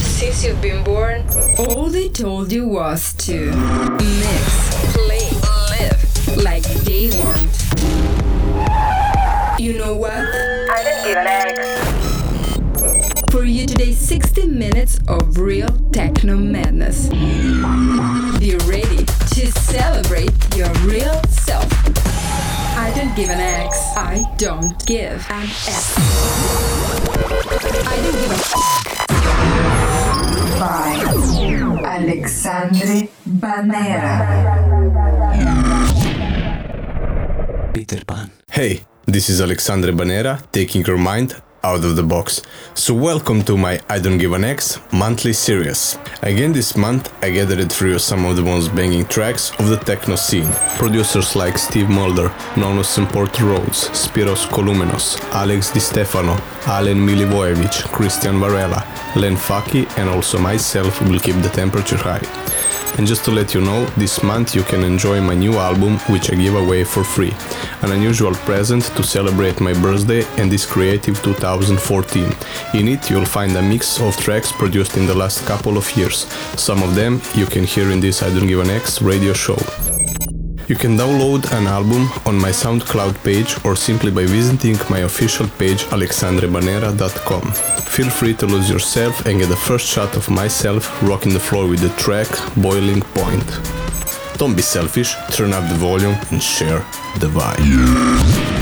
Since you've been born, All they told you was to mix, play, live. like they want. You know what? I didn't give an X. For you today, 60 minutes of real techno madness. Be ready to celebrate your real self. I don't give an X. I don't give an F. I don't give a by Alexandre Banera. Peter Pan. Hey, this is Alexandre Banera taking your mind out of the box. So, welcome to my I Don't Give an X monthly series. Again, this month I gathered for you some of the most banging tracks of the techno scene. Producers like Steve Mulder, Nonus and Porter Rhodes, Spiros Kaloumenos, Alex Di Stefano, Alen Milivojevic, Christian Varela, Len Faki, and also myself will keep the temperature high. And just to let you know, this month you can enjoy my new album, which I give away for free. An unusual present to celebrate my birthday and this creative 2014. In it, you'll find a mix of tracks produced in the last couple of years. Some of them you can hear in this I Don't Give an X radio show. You can download an album on my SoundCloud page or simply by visiting my official page alexandrebanera.com. Feel free to lose yourself and get the first shot of myself rocking the floor with the track Boiling Point. Don't be selfish, turn up the volume and share the vibe. Thank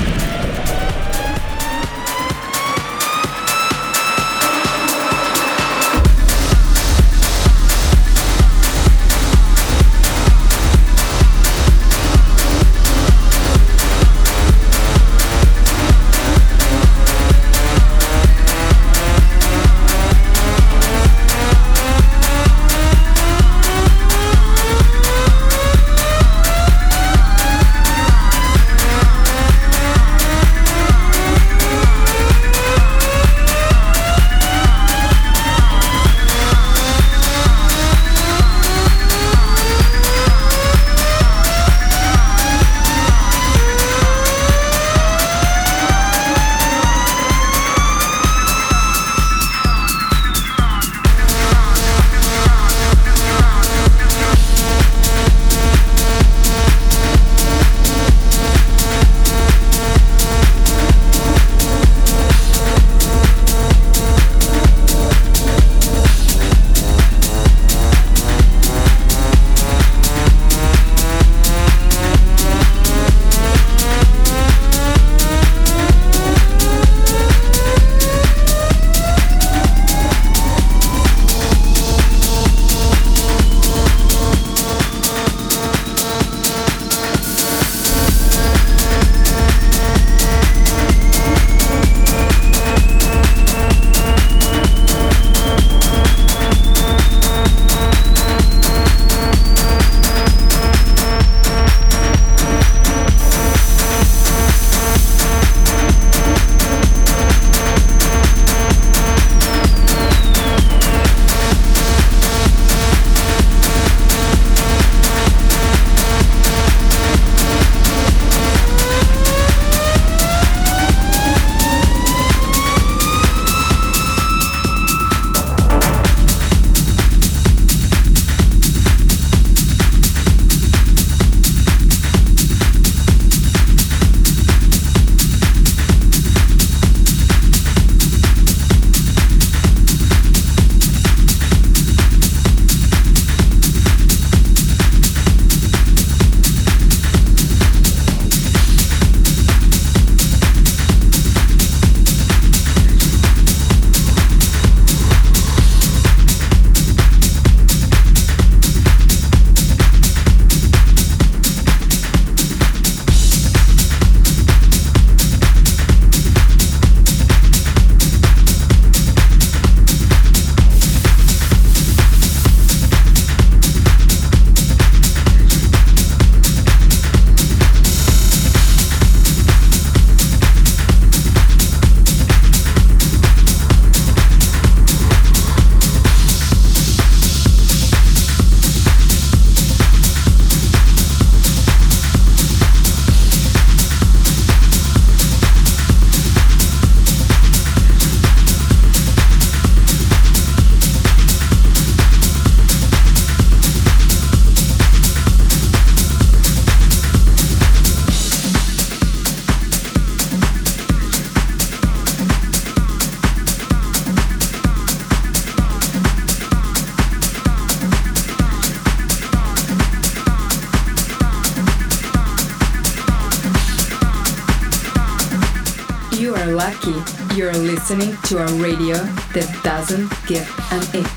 listening to a radio that doesn't give an X.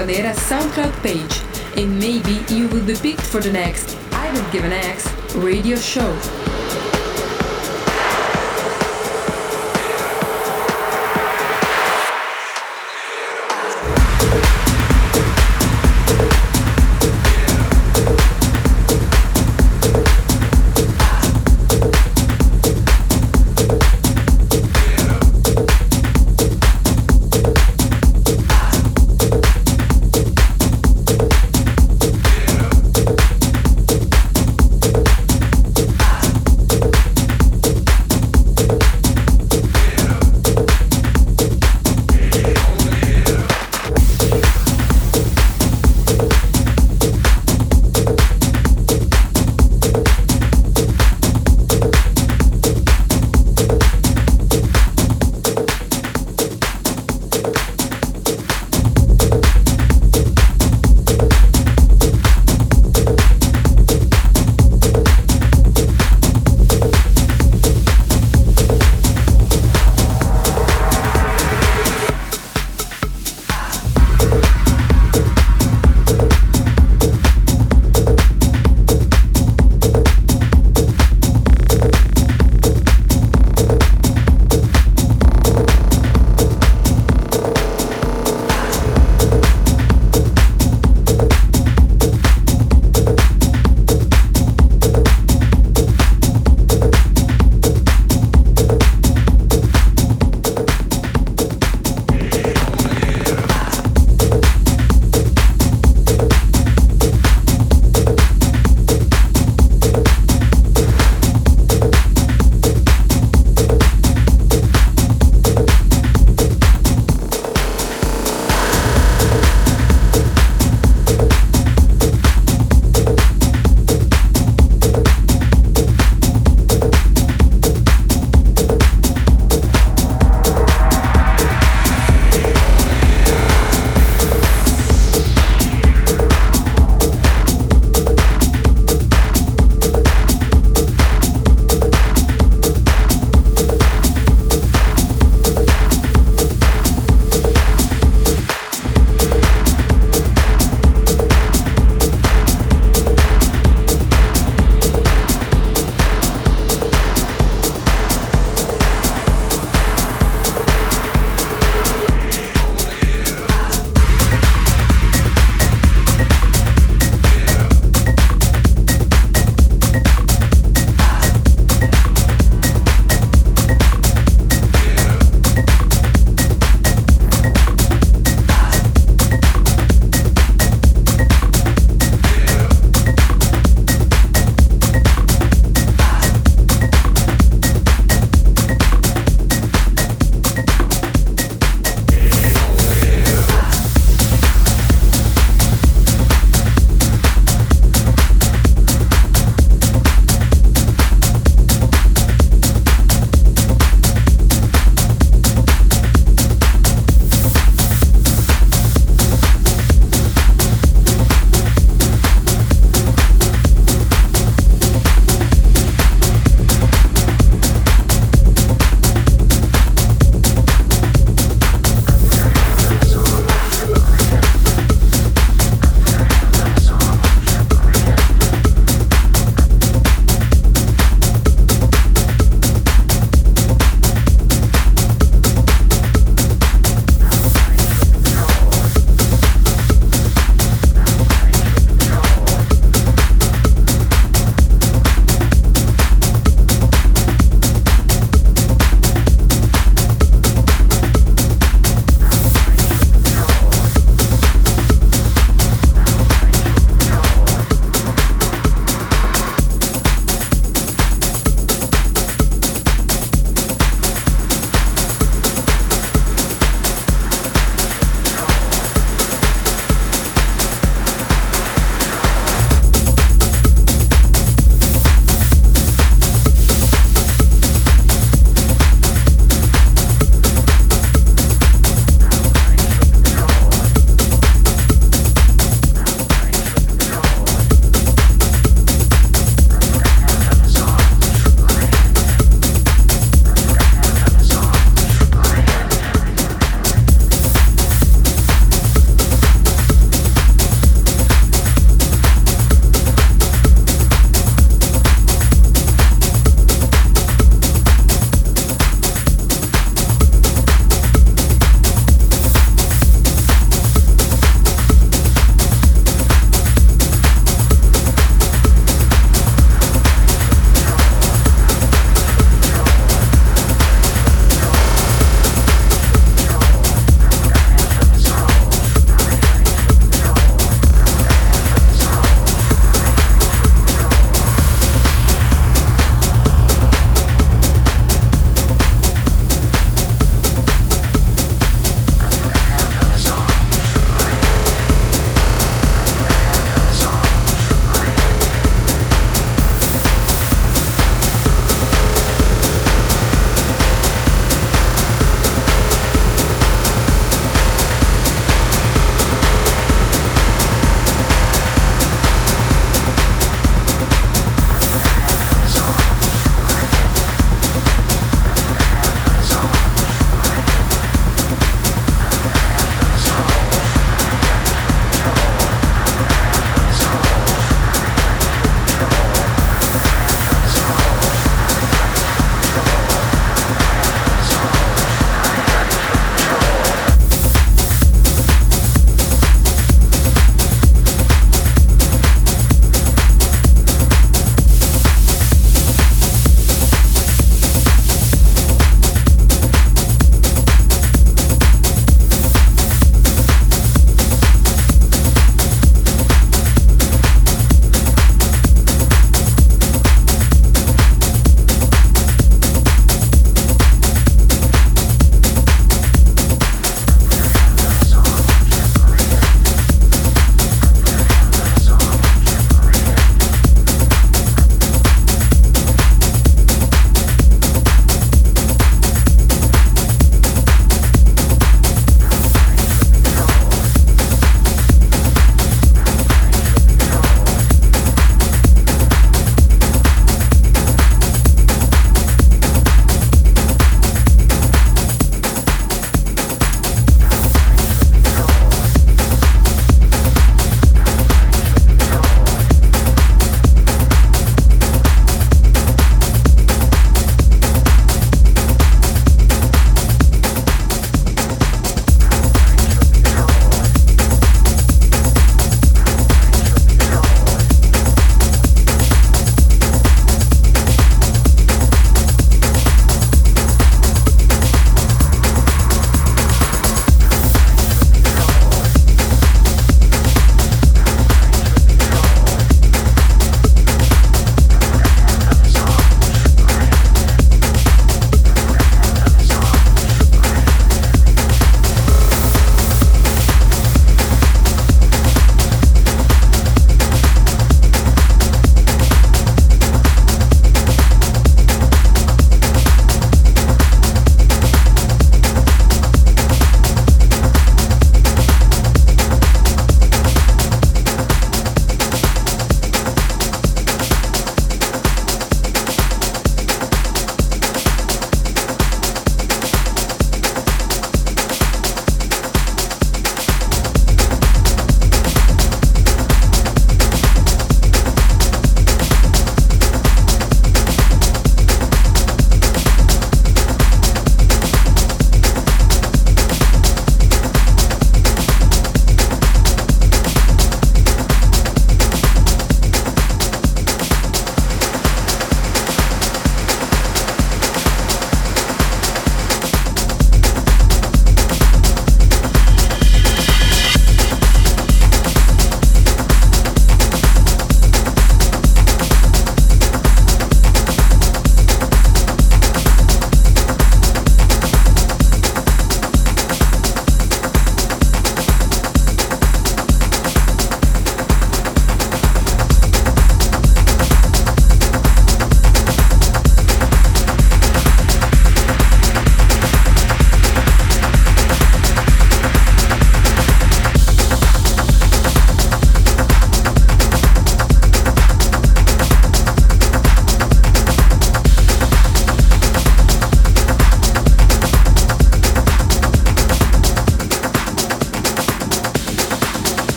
Banera's SoundCloud page, and maybe you will be picked for the next I Don't Give an X radio show.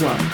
You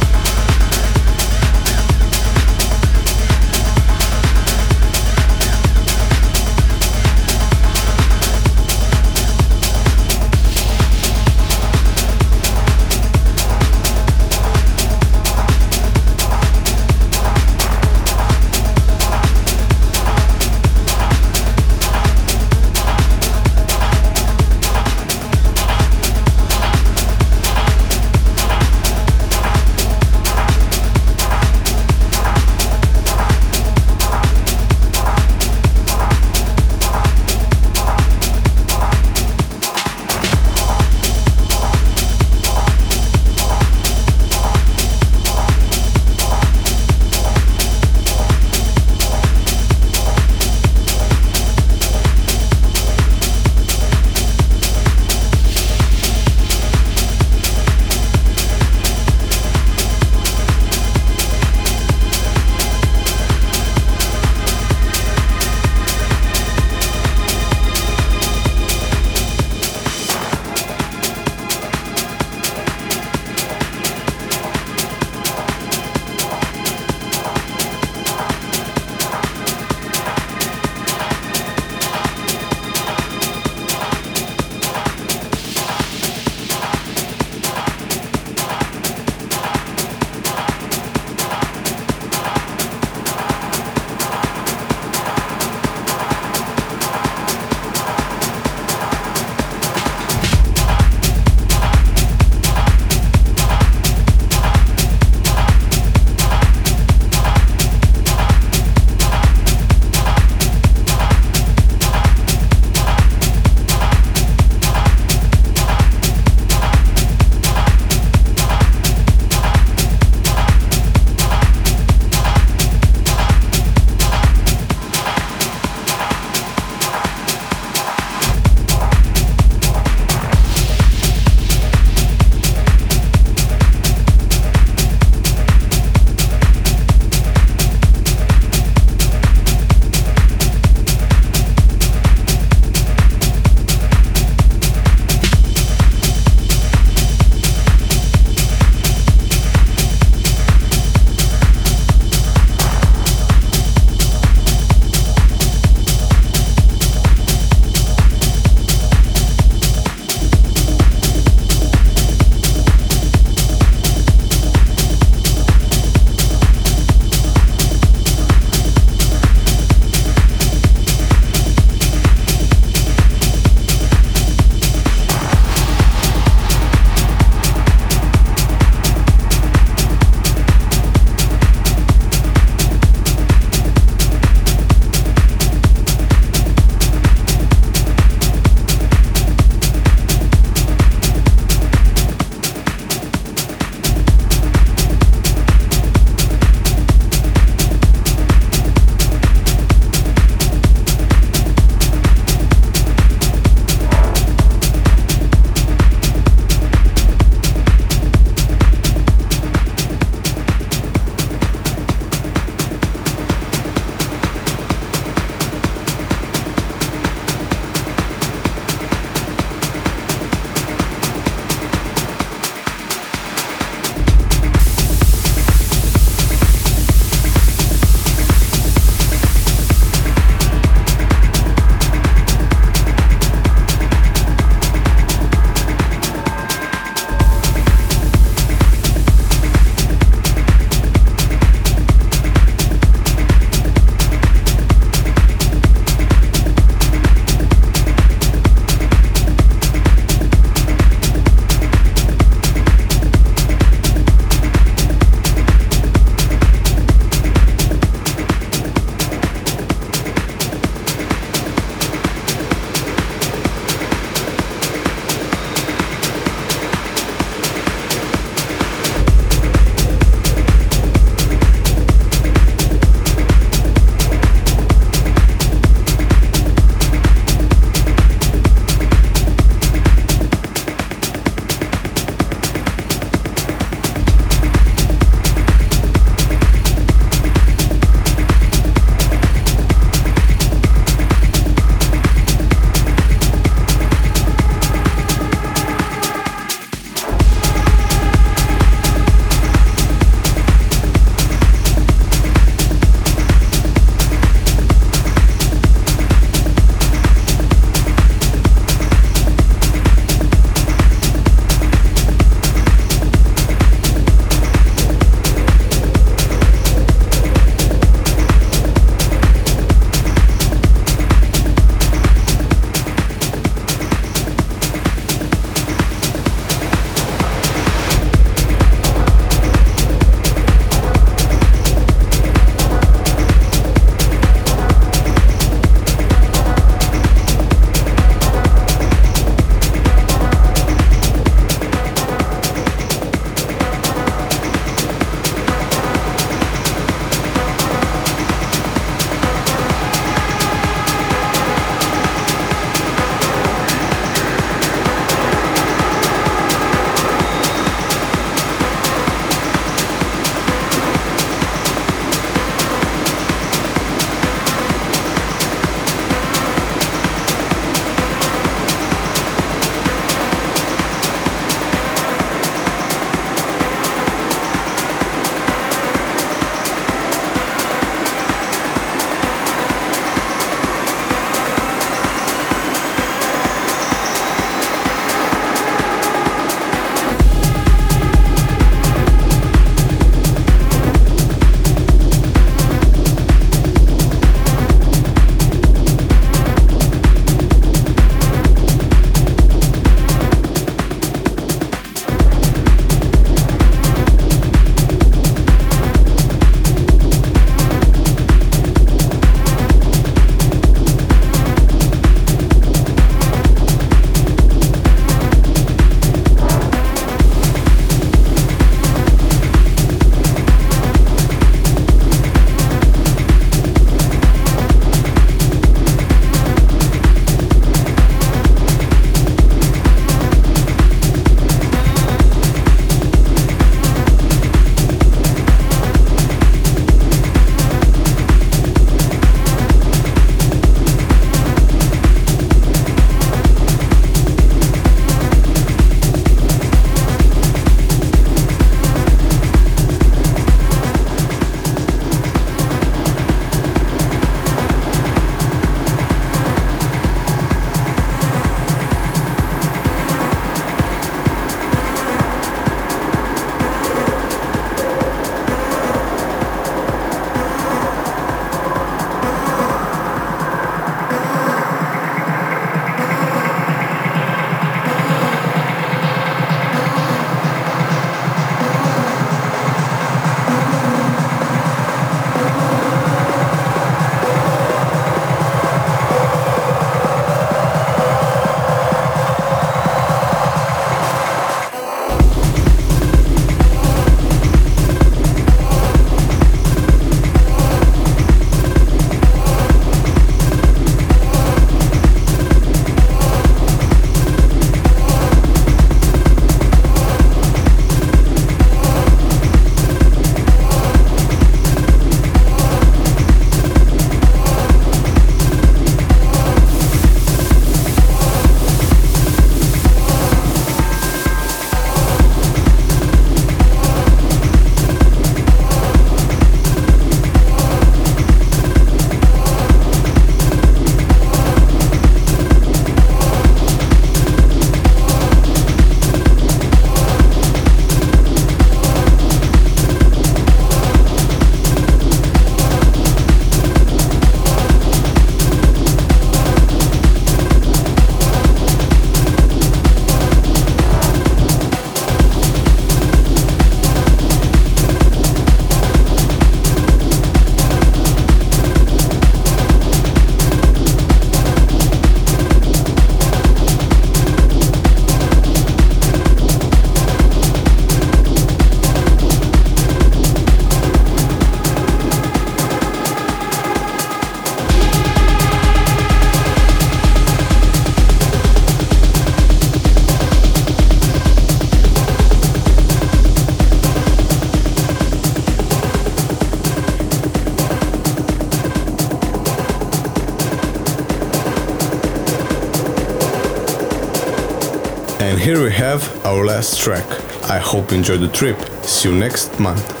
our last track. I hope you enjoyed the trip. See you next month.